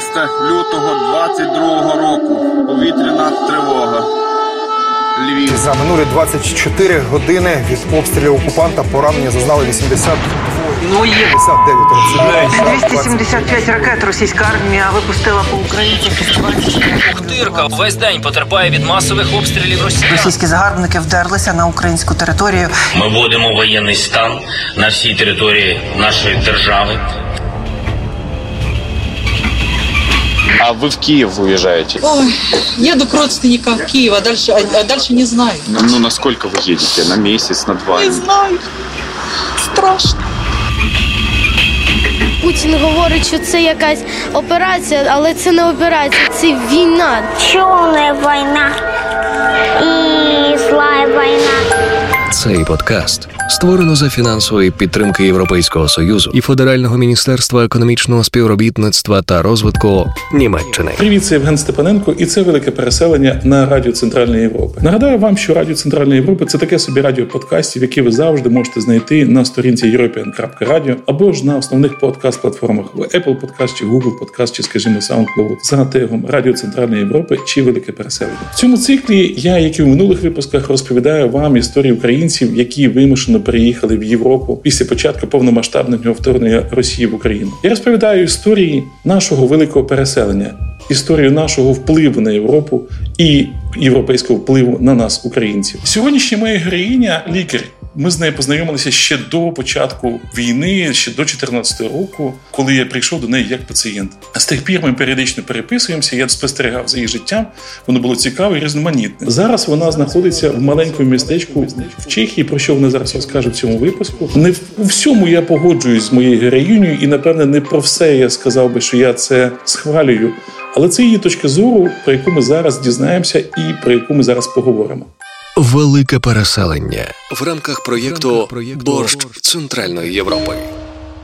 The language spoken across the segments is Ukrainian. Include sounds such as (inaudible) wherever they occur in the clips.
11 лютого 22 року. Повітряна тривога. Львів. За минулі 24 години від обстрілів окупанта поранення зазнали 80 Ну, є 59 275 ракет російська армія випустила по українцях. Охтирка весь день потерпає від масових обстрілів Росії. Російські загарбники вдерлися на українську територію. Ми вводимо воєнний стан на всій території нашої держави. А вы в Киев уезжаете? Ой, еду к родственникам в Киев, а дальше, а, а дальше не знаю. Ну, ну, на сколько вы едете? На месяц, на два? Не знаю. Страшно. Путін говорить, що це якась операція, але це не операція, це війна. Чому не и Цей подкаст створено за фінансової підтримки Європейського союзу і Федерального міністерства економічного співробітництва та розвитку Німеччини. Привіт, це Євген Степаненко, і це велике переселення на Радіо Центральної Європи. Нагадаю вам, що Радіо Центральної Європи це таке собі радіо подкастів, які ви завжди можете знайти на сторінці european.radio або ж на основних подкаст-платформах Apple Podcast чи Google Podcast, чи, скажімо, SoundCloud за тегом Радіо Центральної Європи чи Велике переселення. В цьому циклі я, як і в минулих випусках, розповідаю вам історії українців, які вимушено переїхали в Європу після початку повномасштабного вторгнення Росії в Україну. Я розповідаю історії нашого великого переселення, історію нашого впливу на Європу і європейського впливу на нас, українців. Сьогоднішня моя героїня лікар. Ми з нею познайомилися ще до початку війни, ще до 2014 року, коли я прийшов до неї як пацієнт. А З тих пір ми періодично переписуємося. Я спостерігав за її життям. Воно було цікаве і різноманітне. Зараз вона знаходиться в маленькому містечку в Чехії. Про що вона зараз розкаже в цьому випуску? Не у всьому я погоджуюсь з моєю героїнею, і напевне не про все я сказав би, що я це схвалюю. Але це її точка зору, про яку ми зараз дізнаємося, і про яку ми зараз поговоримо. Велике переселення в рамках проєкту Борщ Центральної Європи.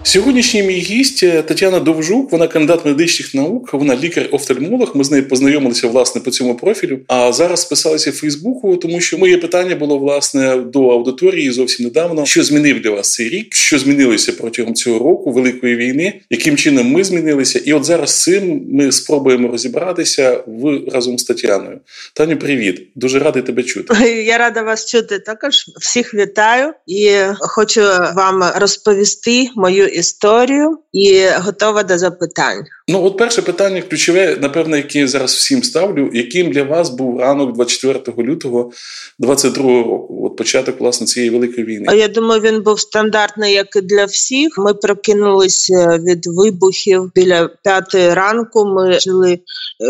Сьогоднішній мій гість е, Тетяна Довжук, вона кандидат медичних наук, вона лікар-офтальмолог. Ми з нею познайомилися власне по цьому профілю. А зараз списалися в Фейсбуку, тому що моє питання було власне до аудиторії зовсім недавно. Що змінив для вас цей рік? Що змінилося протягом цього року великої війни? Яким чином ми змінилися? І от зараз цим ми спробуємо розібратися в разом з Тетяною. Таню, привіт, дуже радий тебе чути. (laughs) Я рада вас чути. Також всіх вітаю і хочу вам розповісти мою історію і готова до запитань. Ну, от перше питання ключове, напевно, яке я зараз всім ставлю. Яким для вас був ранок 24 лютого 22 року? От початок власне цієї великої війни? Я думаю, він був стандартний, як і для всіх. Ми прокинулися від вибухів біля п'ятої ранку. Ми жили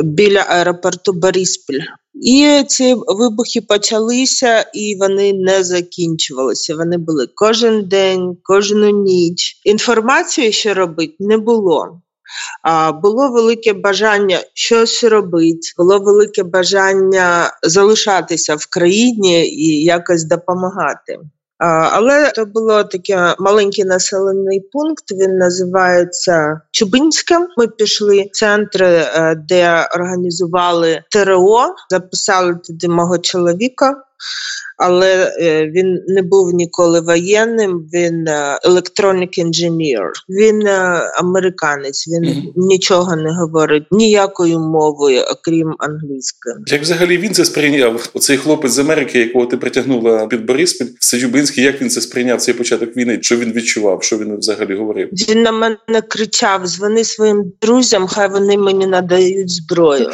біля аеропорту Борисполь. І ці вибухи почалися, і вони не закінчувалися. Вони були кожен день, кожну ніч. Інформації, що робити, не було. А було велике бажання щось робити, було велике бажання залишатися в країні і якось допомагати. Але це було таке маленький населений пункт. Він називається Чубинське. Ми пішли в центр, де організували ТРО, записали туди мого чоловіка. Але він не був ніколи воєнним. Він електронік інженер. Він американець. Він mm-hmm. нічого не говорить ніякою мовою, окрім англійської. Як взагалі він це сприйняв? Оцей хлопець з Америки, якого ти притягнула під Бориспіль, Саджубинський, як він це сприйняв цей початок війни? Що він відчував? Що він взагалі говорив? Він на мене кричав: дзвони своїм друзям, хай вони мені надають зброю.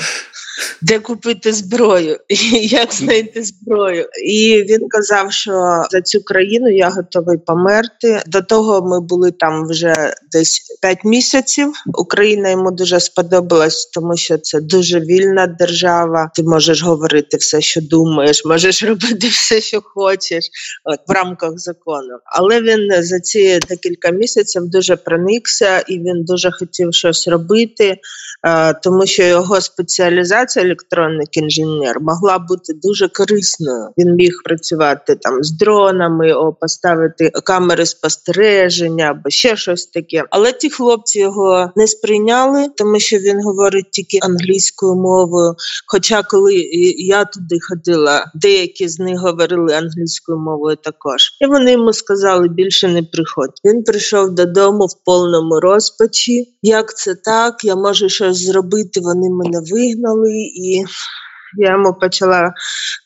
Де купити зброю, (laughs) як знайти зброю, і він казав, що за цю країну я готовий померти. До того ми були там вже десь 5 місяців. Україна йому дуже сподобалась, тому що це дуже вільна держава. Ти можеш говорити все, що думаєш, можеш (laughs) робити все, що хочеш, от в рамках закону. Але він за ці декілька місяців дуже проникся, і він дуже хотів щось робити, тому що його спеціалізація спеціалізація електронний інженер могла бути дуже корисною. Він міг працювати там з дронами, о, поставити камери спостереження або ще щось таке. Але ті хлопці його не сприйняли, тому що він говорить тільки англійською мовою. Хоча, коли я туди ходила, деякі з них говорили англійською мовою також, і вони йому сказали більше не приходь. Він прийшов додому в повному розпачі. Як це так? Я можу щось зробити. Вони мене вигнали, і я йому почала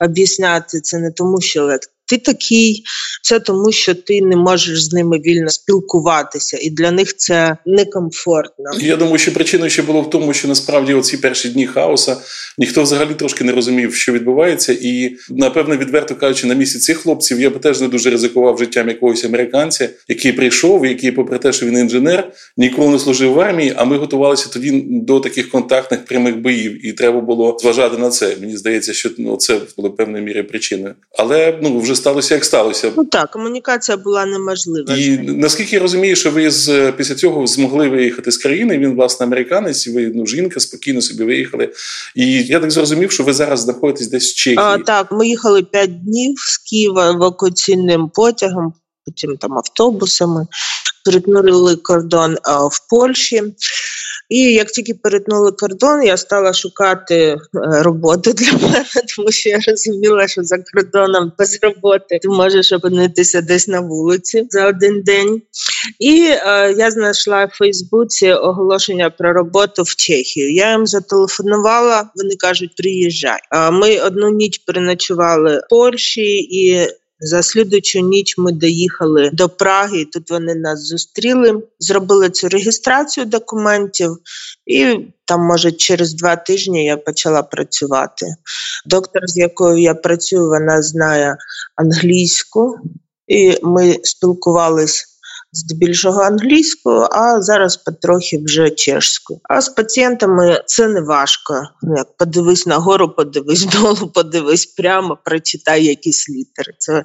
об'ясняти це не тому, що ти такий, це тому, що ти не можеш з ними вільно спілкуватися, і для них це некомфортно. Я думаю, що причиною ще було в тому, що насправді оці перші дні хаоса ніхто взагалі трошки не розумів, що відбувається, і напевно, відверто кажучи, на місці цих хлопців я би теж не дуже ризикував життям якогось американця, який прийшов, який, попри те, що він інженер, ніколи не служив в армії. А ми готувалися тоді до таких контактних прямих боїв, і треба було зважати на це. Мені здається, що ну це було певною мірою причиною, але ну вже сталося, як сталося. Ну так, комунікація була неможлива. І наскільки я розумію, що ви з після цього змогли виїхати з країни. Він власне американець, і ви ну жінка спокійно собі виїхали. І я так зрозумів, що ви зараз знаходитесь десь в Чехії. А, Так, ми їхали п'ять днів з Києва евакуаційним потягом, потім там автобусами, перетнули кордон а, в Польщі. І як тільки перетнули кордон, я стала шукати е, роботу для мене, тому що я розуміла, що за кордоном без роботи ти можеш опинитися десь на вулиці за один день. І е, я знайшла в Фейсбуці оголошення про роботу в Чехію. Я їм зателефонувала. Вони кажуть, приїжджай. Ми одну ніч переночували в Польщі і. За слідучу ніч ми доїхали до Праги. Тут вони нас зустріли, зробили цю реєстрацію документів, і там, може, через два тижні я почала працювати. Доктор, з якою я працюю, вона знає англійську, і ми спілкувалися здебільшого англійською, а зараз потрохи вже чешською. А з пацієнтами це не важко. Ну, як подивись на гору, подивись (laughs) долу, подивись прямо, прочитай якісь літери. Це е,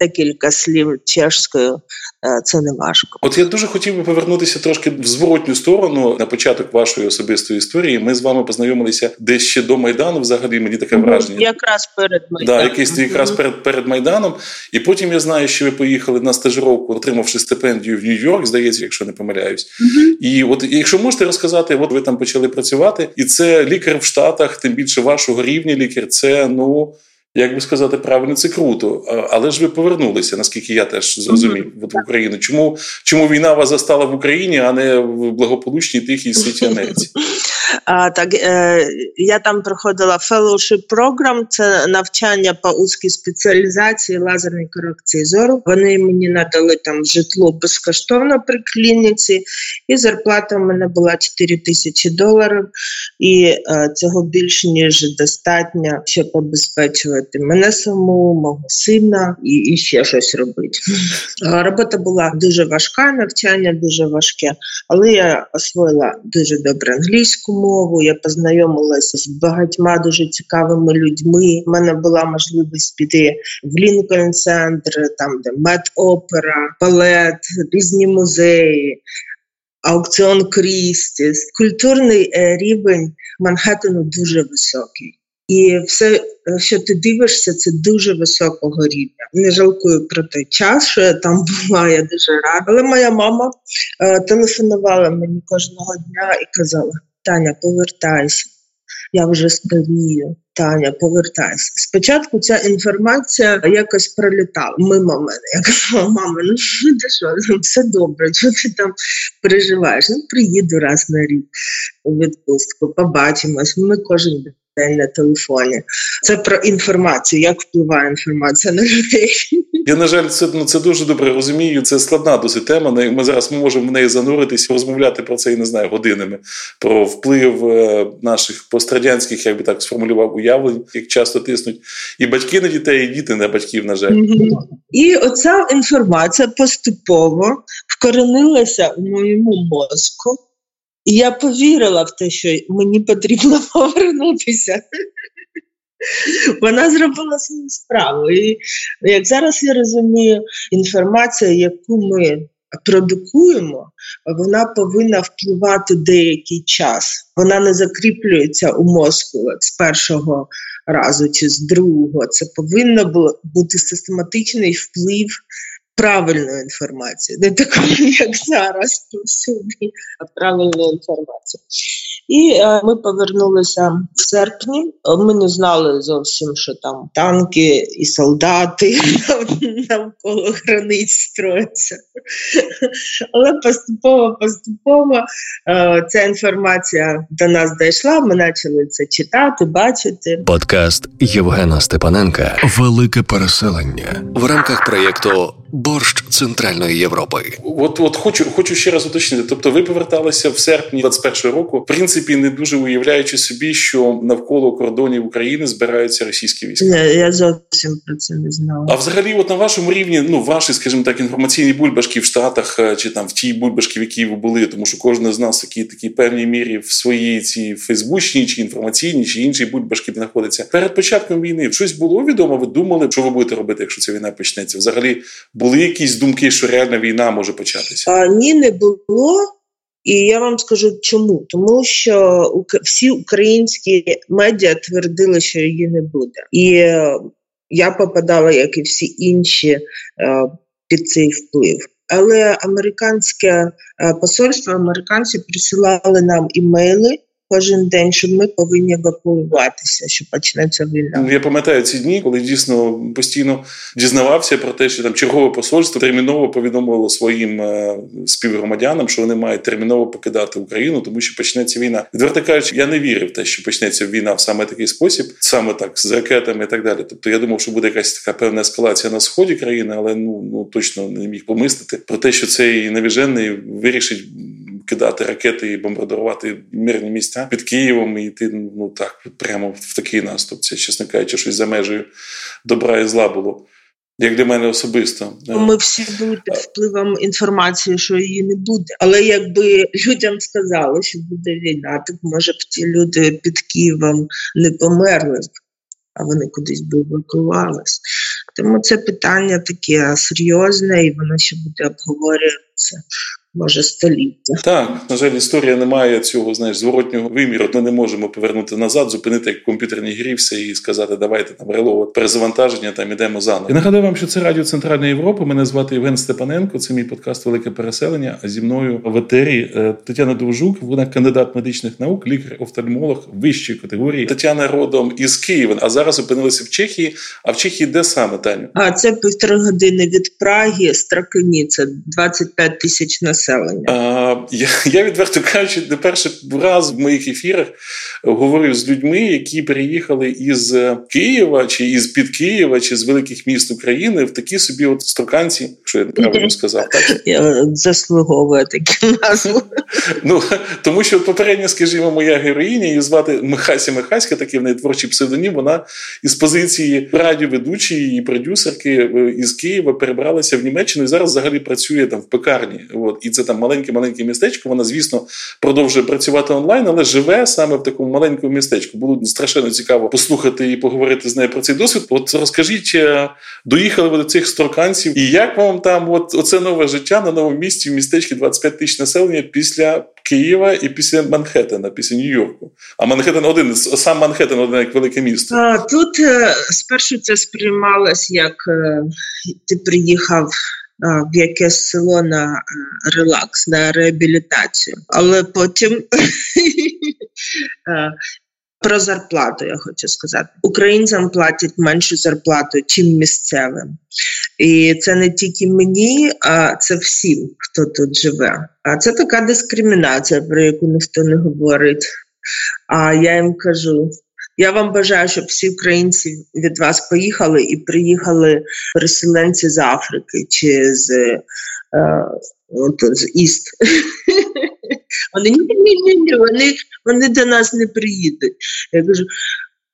декілька слів чешською. Е, це не важко. От я дуже хотів би повернутися трошки в зворотню сторону на початок вашої особистої історії. Ми з вами познайомилися десь ще до майдану. Взагалі мені таке враження. Якраз перед майданом. Да, якийсь якраз перед перед майданом. І потім я знаю, що ви поїхали на стажировку, отримавши стипендію в Нью-Йорк, здається, якщо не помиляюсь. Uh-huh. І от якщо можете розказати, от ви там почали працювати, і це лікар в Штатах, тим більше вашого рівня лікар, це ну. Як би сказати правильно, це круто. Але ж ви повернулися, наскільки я теж зрозумів mm-hmm. в Україну. Чому чому війна вас застала в Україні, а не в благополучній тихій світі Америці? (laughs) А, Так е, я там проходила fellowship program, це навчання по узкій спеціалізації лазерної корекції зору. Вони мені надали там житло безкоштовно при клініці, і зарплата в мене була 4 тисячі доларів, і е, цього більш ніж достатньо, щоб обезпечувати мене саму, мого сина і, і ще щось робити. Робота була дуже важка, навчання дуже важке, але я освоїла дуже добре англійську мову. Я познайомилася з багатьма дуже цікавими людьми. У мене була можливість піти в Лінкольн центр, там де мед-опера, балет, різні музеї. Аукціон Крістіс, культурний е, рівень Манхеттену дуже високий. І все, що ти дивишся, це дуже високого рівня. Не жалкую про той час, що я там (laughs) була. Я дуже рада. Але моя мама е, телефонувала мені кожного дня і казала: Таня, повертайся, я вже старію. Таня, повертайся. Спочатку ця інформація якось пролітала мимо мене. Я казала, мама, ну ти що, все добре, що ти там переживаєш? Ну, приїду раз на рік у відпустку, побачимось. Ми кожен день на телефоні. Це про інформацію, як впливає інформація на людей. Я, на жаль, це ну, це дуже добре розумію. Це складна досить тема. Ми зараз ми можемо в неї зануритись, розмовляти про це, і не знаю, годинами. Про вплив е, наших пострадянських, як би так сформулював, уявлень, як часто тиснуть, і батьки на дітей, і діти на батьків, на жаль. І оця інформація поступово вкоренилася в моєму мозку. І я повірила в те, що мені потрібно (laughs) повернутися. Вона зробила свою справу. І як зараз я розумію, інформація, яку ми продукуємо, вона повинна впливати деякий час. Вона не закріплюється у мозку з першого разу чи з другого. Це повинно було бути систематичний вплив правильної інформації, не такої, (laughs) як зараз повсюди, а правильної інформації. І е, ми повернулися в серпні. Ми не знали зовсім, що там танки і солдати (laughs) навколо границь строяться. Але поступово, поступово е, ця інформація до нас дійшла. Ми почали це читати, бачити. Подкаст Євгена Степаненка Велике переселення в рамках проєкту Борщ Центральної Європи. От от хочу хочу ще раз уточнити. Тобто, ви поверталися в серпні 21 року, в принципі, не дуже уявляючи собі, що навколо кордонів України збираються російські війська. Я, я зовсім про це не знала. А взагалі, от на вашому рівні, ну ваші, скажімо так, інформаційні бульбашки в Штатах е, чи там в тій бульбашки, в якій ви були, тому що кожен з нас такі такі певній мірі в своїй цій фейсбучній чи інформаційній чи іншій бульбашки знаходиться. Перед початком війни щось було відомо. Ви думали, що ви будете робити, якщо ця війна почнеться? Взагалі були якісь думки, що реальна війна може початися? А, Ні, не було. І я вам скажу чому. Тому що всі українські медіа твердили, що її не буде. І е, я попадала, як і всі інші, е, під цей вплив. Але американське е, посольство, американці присилали нам імейли кожен день, що ми повинні евакуюватися, що почнеться війна. Ну, я пам'ятаю ці дні, коли дійсно постійно дізнавався про те, що там чергове посольство терміново повідомило своїм е, співгромадянам, що вони мають терміново покидати Україну, тому що почнеться війна. Відверто кажучи, я не вірив те, що почнеться війна в саме такий спосіб, саме так з ракетами і так далі. Тобто я думав, що буде якась така певна ескалація на сході країни, але ну ну точно не міг помислити про те, що цей навіжений вирішить кидати ракети і бомбардувати мирні місця під Києвом і йти ну так прямо в такий наступ. Це, чесно кажучи, щось за межею добра і зла було. Як для мене особисто, ми всі були під впливом інформації, що її не буде. Але якби людям сказали, що буде війна, так може б ті люди під Києвом не померли, а вони кудись би евакувалися. Тому це питання таке серйозне, і воно ще буде обговорюватися може століття. Так, на жаль, історія не має цього знаєш, зворотнього виміру. Ми не можемо повернути назад, зупинити як в комп'ютерній грі все і сказати, давайте там реловувати перезавантаження, там ідемо заново. Я нагадаю вам, що це Радіо Центральної Європи. Мене звати Євген Степаненко. Це мій подкаст Велике переселення. А зі мною в етері е, Тетяна Довжук, вона кандидат медичних наук, лікар-офтальмолог вищої категорії. Тетяна родом із Києва, а зараз опинилася в Чехії. А в Чехії де саме Таню? А це півтори години від Праги, Стракині, це 25 тисяч населення населення? А, Я я відверто кажучи, не перший раз в моїх ефірах говорив з людьми, які переїхали із Києва чи із під Києва, чи з великих міст України в такі собі от строканці, якщо я правильно сказав, так я заслуговую таку назву. Ну тому що попередньо, скажімо, моя героїня її звати Михася Михаська, такий в неї творчий псевдонім. Вона із позиції радіоведучої і продюсерки е, із Києва перебралася в Німеччину і зараз взагалі працює там в пекарні. От і це там маленьке-маленьке містечко. Вона, звісно, продовжує працювати онлайн, але живе саме в такому маленькому містечку. Було страшенно цікаво послухати і поговорити з нею про цей досвід. От розкажіть, доїхали ви до цих строканців, і як вам там от оце нове життя на новому місці в містечці 25 тисяч населення після Києва і після Манхеттена, після Нью-Йорку. А Манхеттен один сам Манхеттен один як велике місто. Тут е, спершу це сприймалось як е, ти приїхав в якесь село на релакс, на реабілітацію. Але потім (laughs) про зарплату я хочу сказати. Українцям платять меншу зарплату, чим місцевим. І це не тільки мені, а це всім, хто тут живе. А це така дискримінація, про яку ніхто не говорить. А я їм кажу: я вам бажаю, щоб всі українці від вас поїхали і приїхали переселенці з Африки чи з е, от, з Іст. (laughs) Вони ні, ні, ні, вони, вони до нас не приїдуть. Я кажу,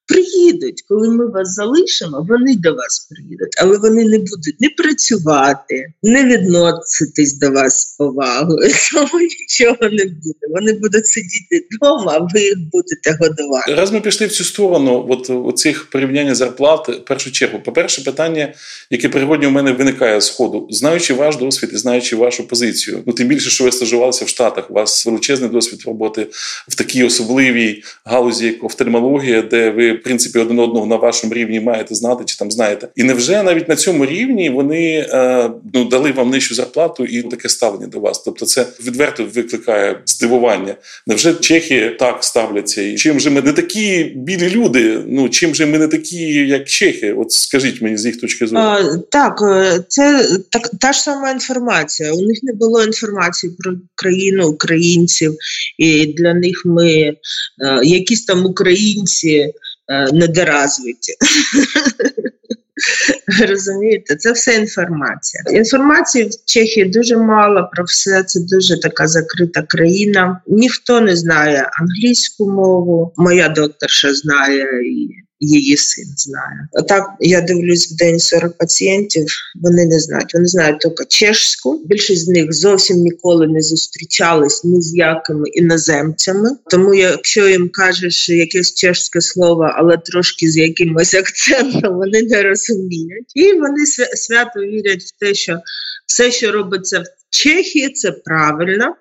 приїдуть, коли ми вас залишимо, вони до вас приїдуть, але вони не будуть не працювати, не відноситись до вас з повагою. (laughs) Тому нічого не буде. Вони будуть сидіти вдома, а ви їх будете годувати. Раз ми пішли в цю сторону, от оцих порівняння зарплат, в першу чергу, по-перше, питання, яке природньо у мене виникає з ходу, знаючи ваш досвід і знаючи вашу позицію. Ну тим більше, що ви стажувалися в Штатах, у вас величезний досвід роботи в такій особливій галузі, як офтальмологія, де ви в принципі один одного на вашому рівні маєте знати чи там знаєте. І невже навіть на цьому рівні вони е, ну дали вам нижчу зарплату і таке ставлення до вас? Тобто, це відверто викликає здивування. Невже чехи так ставляться? І чим же ми не такі білі люди? Ну чим же ми не такі, як чехи? От скажіть мені з їх точки зору. А, так, е, це так та ж сама інформація. У них не було інформації про країну українців, і для них ми е, якісь там українці. Е, недоразвиті. (laughs) Розумієте, це все інформація. Інформації в Чехії дуже мало про все. Це дуже така закрита країна. Ніхто не знає англійську мову. Моя докторша знає і її син знає. Отак я дивлюсь в день 40 пацієнтів. Вони не знають. Вони знають тільки чешську. Більшість з них зовсім ніколи не зустрічались ні з якими іноземцями. Тому, якщо їм кажеш якесь чешське слово, але трошки з якимось (laughs) акцентом, вони не розуміють, і вони свято вірять в те, що все, що робиться в Чехії, це правильно.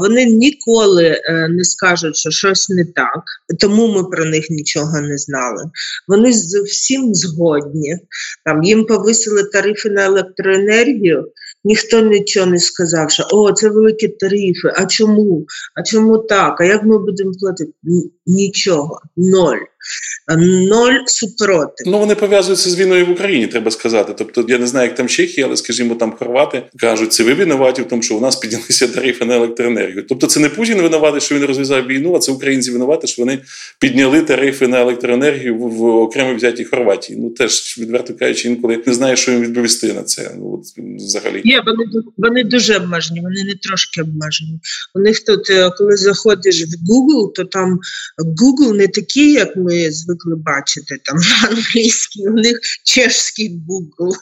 Вони ніколи е, не скажуть, що щось не так, тому ми про них нічого не знали. Вони з всім згодні. Там їм повисили тарифи на електроенергію. Ніхто нічого не сказав, що о, це великі тарифи. А чому? А чому так? А як ми будемо платити? Нічого, ноль ноль супроти. Ну вони пов'язуються з війною в Україні, треба сказати. Тобто, я не знаю, як там Чехія, але скажімо, там хорвати кажуть, це ви винуваті в тому, що у нас піднялися тарифи на електроенергію. Тобто, це не Путін винуватий, що він розв'язав війну, а це українці винуваті, що вони підняли тарифи на електроенергію в, в окремо взятій Хорватії. Ну теж відверто кажучи, інколи не знає, що їм відповісти на це. Ну от взагалі є. Вони вони дуже обмежені, вони не трошки обмежені. У них тут, е, коли заходиш в Google, то там Google не такий, як ми звикли бачити там англійській. у них чешський Google.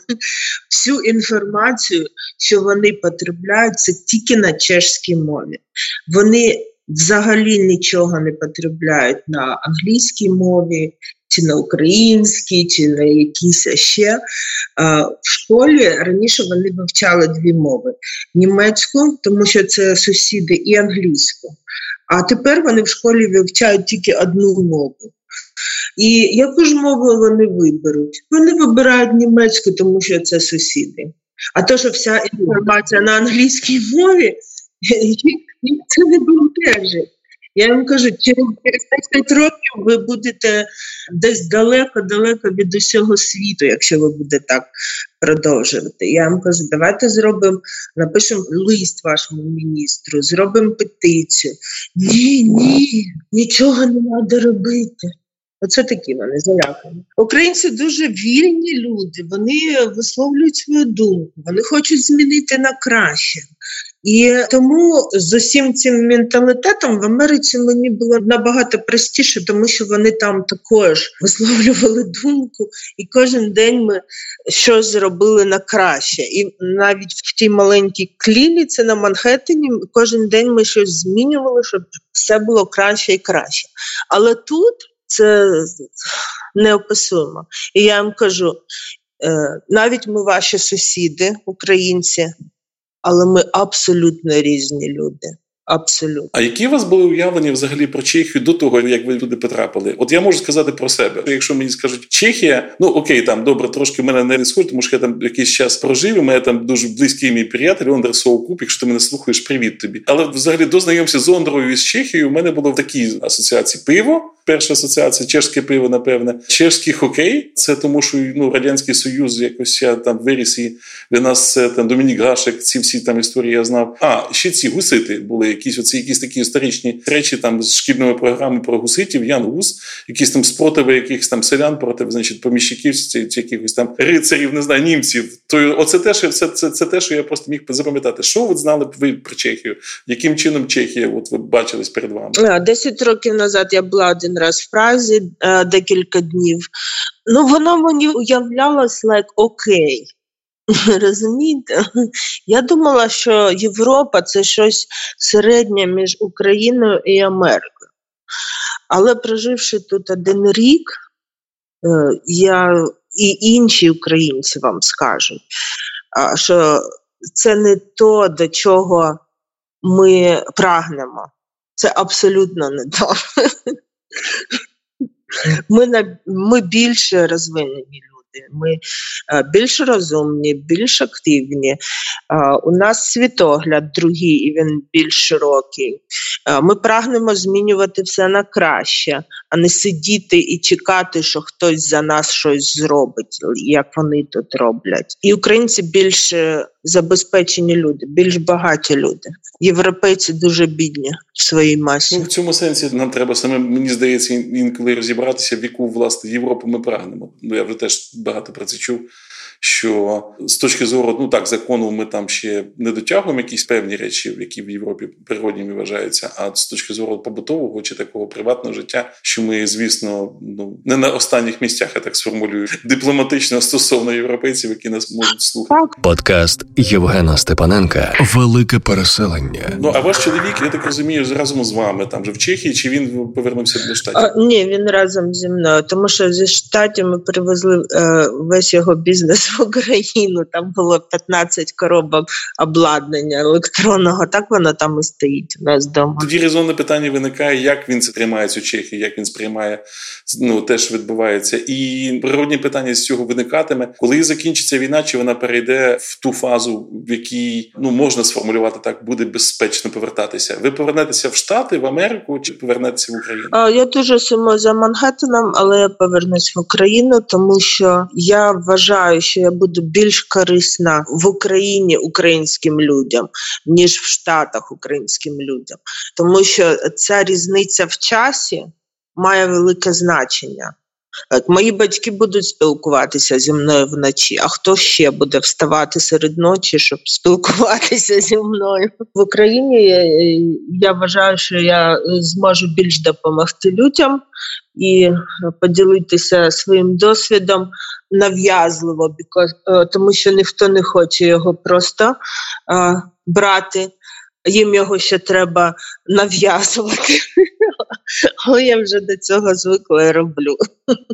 Всю інформацію, що вони потребляють, це тільки на чешській мові. Вони взагалі нічого не потребляють на англійській мові. Чи на українській, чи на якійсь ще. В школі раніше вони вивчали дві мови: німецьку, тому що це сусіди, і англійську. А тепер вони в школі вивчають тільки одну мову. І яку ж мову вони виберуть? Вони вибирають німецьку, тому що це сусіди. А то, що вся інформація на англійській мові, (laughs) це не бентежить. Я їм кажу, через 10 років ви будете десь далеко-далеко від усього світу, якщо ви будете так продовжувати. Я вам кажу, давайте зробимо, напишемо лист вашому міністру, зробимо петицію. Ні, ні, нічого не треба робити. Оце такі вони залякані. Українці дуже вільні люди, вони висловлюють свою думку, вони хочуть змінити на краще. І тому з усім цим менталітетом в Америці мені було набагато простіше, тому що вони там також висловлювали думку, і кожен день ми щось зробили на краще. І навіть в тій маленькій клініці на Манхеттені кожен день ми щось змінювали, щоб все було краще і краще. Але тут це неописуємо. І я вам кажу: е, навіть ми ваші сусіди, українці, але ми абсолютно різні люди. Абсолютно. А які у вас були уявлення взагалі про Чехію до того, як ви туди потрапили? От я можу сказати про себе. Якщо мені скажуть Чехія, ну окей, там добре, трошки мене не схоже, тому що я там якийсь час прожив. У мене там дуже близький мій приятель Ондер Соукуп, якщо ти мене слухаєш, привіт тобі. Але взагалі до знайомся з Ондрою і з Чехією, у мене було в такій асоціації пиво. Перша асоціація чешське пиво, напевне, чешський хокей. Це тому, що ну радянський союз якось я там виріс і для нас це там Домінік Гашек. Ці всі там історії я знав. А ще ці гусити були якісь оці якісь такі історичні речі там з шкільними програмами про гуситів. Ян Гус, якісь там спротиви, якихось там селян проти, значить, поміщиків, чи якихось там рицарів, не знаю, німців. То оце те, що це, це, це те, що я просто міг запам'ятати. Що ви знали б ви про Чехію? Яким чином Чехія? От ви бачились перед вами? Десять років назад я була один один раз в Празі е, декілька днів. Ну, воно мені уявлялось like, окей. (laughs) Розумієте? Я думала, що Європа це щось середнє між Україною і Америкою. Але проживши тут один рік, е, я і інші українці вам скажуть, що це не то, до чого ми прагнемо. Це абсолютно не то. (laughs) Ми на ми більше розвинені люди, ми е, більш розумні, більш активні. Е, у нас світогляд другий, і він більш широкий. Е, ми прагнемо змінювати все на краще, а не сидіти і чекати, що хтось за нас щось зробить, як вони тут роблять. І українці більш забезпечені люди, більш багаті люди. Європейці дуже бідні в своїй масі. Ну, в цьому сенсі нам треба саме, мені здається, інколи розібратися, в яку власне Європу ми прагнемо. Ну я вже теж багато про це чув що з точки зору ну так закону ми там ще не дотягуємо якісь певні речі, які в Європі природніми вважаються. А з точки зору побутового чи такого приватного життя, що ми, звісно, ну не на останніх місцях я так сформулюю дипломатично стосовно європейців, які нас можуть слухати. Подкаст Євгена Степаненка Велике переселення. Ну а ваш чоловік, я так розумію, разом з вами там же в Чехії, чи він повернувся до штатів? А, Ні, він разом зі мною, тому що зі штатів ми привезли е, весь його бізнес в Україну. Там було 15 коробок обладнання електронного. Так воно там і стоїть у нас вдома. Тоді резонне питання виникає, як він це тримає цю Чехію, як він сприймає ну теж відбувається. І природні питання з цього виникатиме, коли закінчиться війна, чи вона перейде в ту фазу, в якій ну можна сформулювати так, буде безпечно повертатися. Ви повернетеся в Штати, в Америку чи повернетеся в Україну? А, Я дуже сумую за Мангеттеном, але я повернусь в Україну, тому що я вважаю, що я буду більш корисна в Україні українським людям, ніж в Штатах українським людям, тому що ця різниця в часі має велике значення. Мої батьки будуть спілкуватися зі мною вночі, а хто ще буде вставати серед ночі, щоб спілкуватися зі мною в Україні? Я вважаю, що я зможу більш допомогти людям і поділитися своїм досвідом нав'язливо, е, тому що ніхто не хоче його просто брати їм його ще треба нав'язувати. (laughs) (laughs) Але я вже до цього звикла і роблю.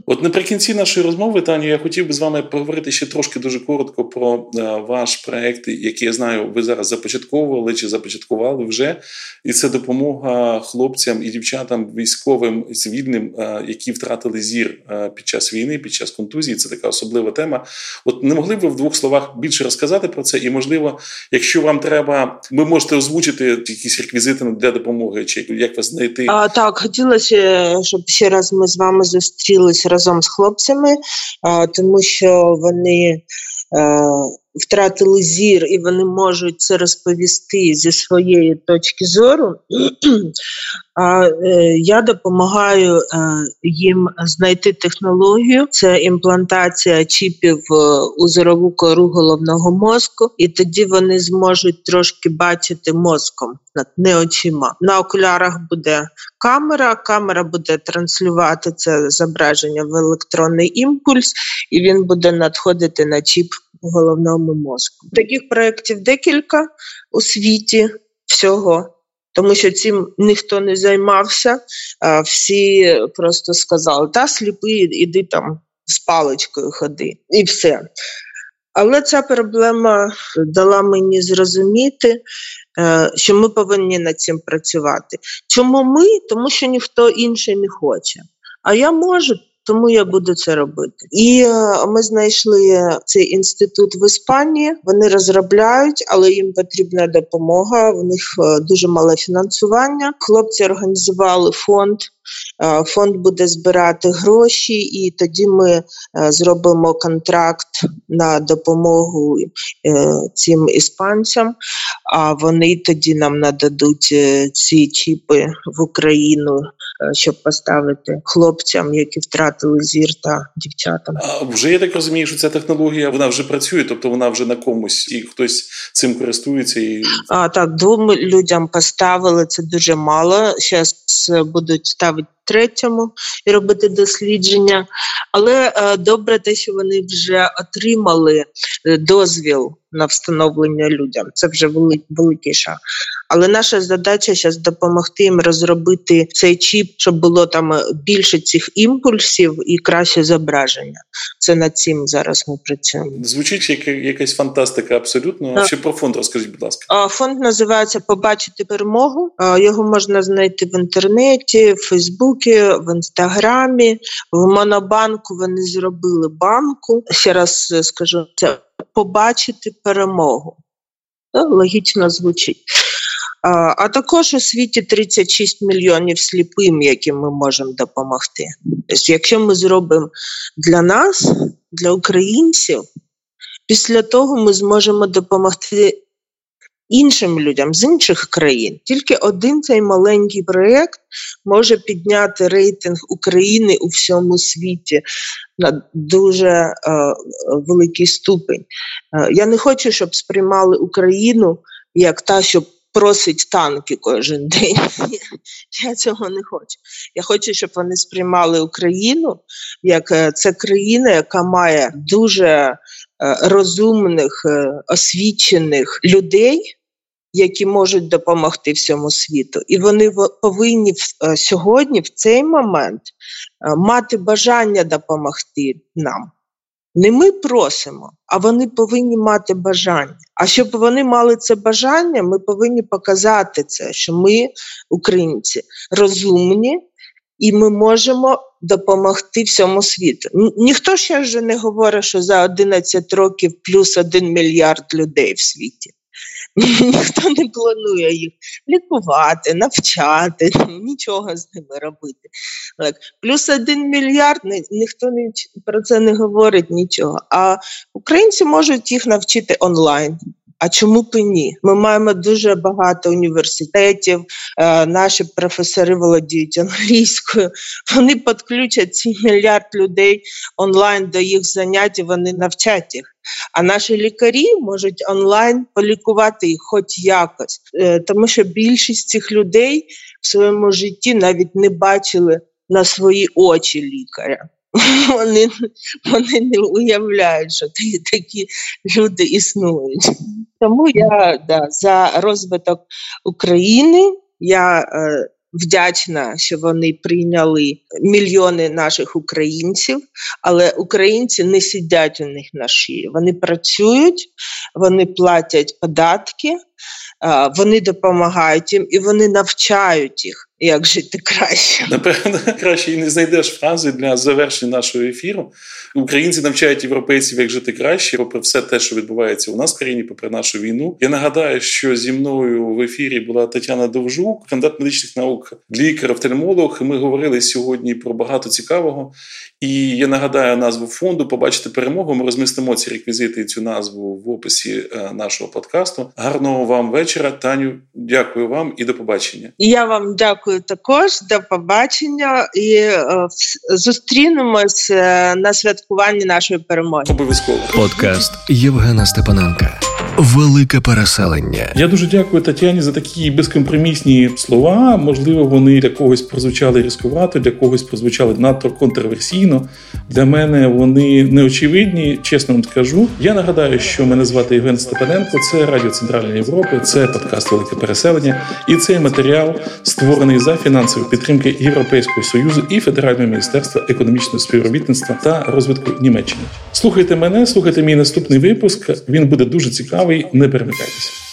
От наприкінці нашої розмови, Таню, я хотів би з вами поговорити ще трошки дуже коротко про е, ваш проект, який я знаю, ви зараз започатковували чи започаткували вже. І це допомога хлопцям і дівчатам, військовим цивільним, е, які втратили зір е, під час війни, під час контузії. Це така особлива тема. От не могли б ви в двох словах більше розказати про це? І, можливо, якщо вам треба, ви можете озвучити якісь реквізити для допомоги, чи як вас знайти? А, Так, хотілося, щоб ще раз ми з вами зустрілись разом з хлопцями, тому що вони. Е, втратили зір, і вони можуть це розповісти зі своєї точки зору. А е, я допомагаю е, їм знайти технологію. Це імплантація чіпів у зорову кору головного мозку, і тоді вони зможуть трошки бачити мозком, не очима. На окулярах буде камера. Камера буде транслювати це зображення в електронний імпульс, і він буде надходити на чіп головному мозку. Таких проєктів декілька у світі всього. Тому що цим ніхто не займався, всі просто сказали: та сліпий, іди там з паличкою ходи, і все. Але ця проблема дала мені зрозуміти, е, що ми повинні над цим працювати. Чому ми? Тому що ніхто інший не хоче. А я можу, тому я буду це робити. І е, ми знайшли цей інститут в Іспанії. Вони розробляють, але їм потрібна допомога. В них е, дуже мале фінансування. Хлопці організували фонд. Е, фонд буде збирати гроші, і тоді ми зробимо контракт на допомогу цим іспанцям. А вони тоді нам нададуть ці чіпи в Україну, щоб поставити хлопцям, які втратили зір та дівчатам. А вже я так розумію, що ця технологія вона вже працює, тобто вона вже на комусь і хтось цим користується. І а так двом людям поставили це дуже мало. Зараз будуть ставити have a 23-му і робити дослідження. Але е, добре те, що вони вже отримали е, дозвіл на встановлення людям. Це вже великий, великий. Але наша задача зараз допомогти їм розробити цей чіп, щоб було там е, більше цих імпульсів і краще зображення. Це над цим зараз ми працюємо. Звучить як якась фантастика абсолютно. Так. Ще про фонд розкажіть, будь ласка. Фонд називається Побачити перемогу. Його можна знайти в інтернеті, в Фейсбуці, в інстаграмі. В Монобанку вони зробили банку. Ще раз е, скажу, це побачити перемогу. Логічно звучить. А також у світі 36 мільйонів сліпим, яким ми можемо допомогти. Тобто, якщо ми зробимо для нас, для українців, після того ми зможемо допомогти іншим людям з інших країн. Тільки один цей маленький проєкт може підняти рейтинг України у всьому світі на дуже е, великий ступень. Е, я не хочу, щоб сприймали Україну як та, що просить танки кожен день. (laughs) Я цього не хочу. Я хочу, щоб вони сприймали Україну як е, це країна, яка має дуже е, розумних, е, освічених людей, які можуть допомогти всьому світу. І вони повинні е, сьогодні, в цей момент, е, мати бажання допомогти нам. Не ми просимо, а вони повинні мати бажання. А щоб вони мали це бажання, ми повинні показати це, що ми, українці, розумні, і ми можемо допомогти всьому світу. Ніхто ще вже не говорить, що за 11 років плюс 1 мільярд людей в світі. Ніхто не планує їх лікувати, навчати, нічого з ними робити. Плюс один мільярд, ніхто про це не говорить нічого. А українці можуть їх навчити онлайн. А чому б і ні? Ми маємо дуже багато університетів, е, наші професори володіють англійською. (laughs) Вони підключать ці мільярд людей онлайн до їх занять, і вони навчать їх. А наші лікарі можуть онлайн полікувати їх хоч якось, Е, тому що більшість цих людей в своєму житті навіть не бачили на свої очі лікаря. (laughs) Вони, вони не уявляють, що такі, люди існують. Тому я да, за розвиток України. Я е, вдячна, що вони прийняли мільйони наших українців, але українці не сидять у них на шиї. Вони працюють, вони платять податки, е, вони допомагають їм і вони навчають їх, як жити краще. Напевно, (laughs) краще і не знайдеш фрази для завершення нашого ефіру. Українці навчають європейців, як жити краще, попри все те, що відбувається у нас в країні, попри нашу війну. Я нагадаю, що зі мною в ефірі була Тетяна Довжук, кандидат медичних наук, лікар, офтальмолог. Ми говорили сьогодні про багато цікавого. І я нагадаю назву фонду Побачити перемогу. Ми розмістимо ці реквізити і цю назву в описі е, нашого подкасту. Гарного вам вечора, Таню. Дякую вам і до побачення. Я вам дякую також. До побачення і е, зустрінемось е, на святкуванні нашої перемоги. Обов'язково. Подкаст Євгена Степаненка. Велике переселення. Я дуже дякую Тетяні за такі безкомпромісні слова. Можливо, вони для когось прозвучали різкувато, для когось прозвучали надто контроверсійно. Для мене вони неочевидні, чесно вам скажу. Я нагадаю, що мене звати Євген Степаненко. Це Радіо Центральної Європи, це подкаст Велике переселення. І цей матеріал створений за фінансової підтримки Європейського союзу і Федерального міністерства економічного співробітництва та розвитку Німеччини. Слухайте мене, слухайте мій наступний випуск. Він буде дуже цікавий. Не перемикайтеся.